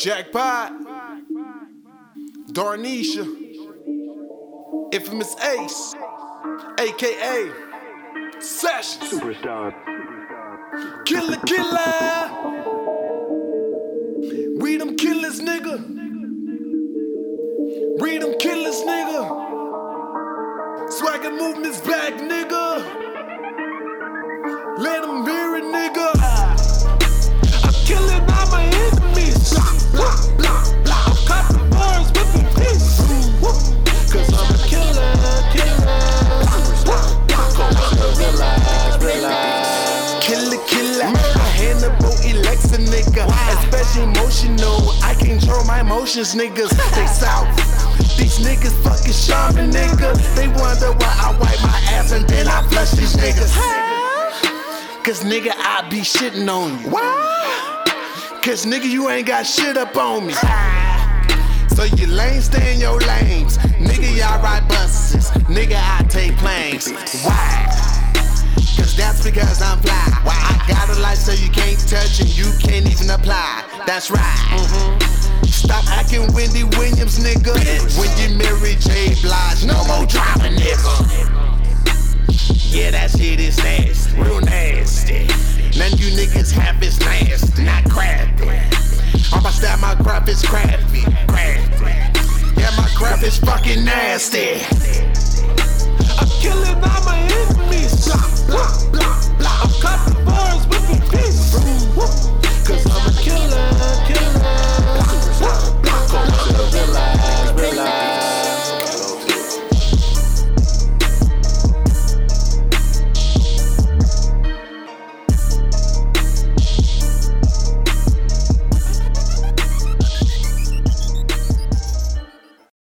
Jacpot, Darniesha, Infamous Ace, aka Sessions, Superstar. Killer Killer. We them killers, nigga. We them killers, nigga. Swagger movements back, nigga. Elects a nigga. Especially emotional. I control my emotions, niggas. They south. These niggas fucking shaman, nigga. They wonder why I wipe my ass and then I flush these niggas. Cause nigga, I be shitting on you. Cause nigga, you ain't got shit up on me. So you lame, stay in your lanes. Nigga, y'all ride buses. Nigga, I take planes. Cause that's because I'm fly. I got a life so you can't touch and you can't even apply. That's right. Mm-hmm. Stop acting Wendy Williams, nigga. When you Mary J. Blige, no more driving, nigga. Yeah, that shit is nasty, real nasty. None you niggas have is nasty, not crafty. I'm about to my crap is crafty, crafty. Yeah, my crap is fucking nasty.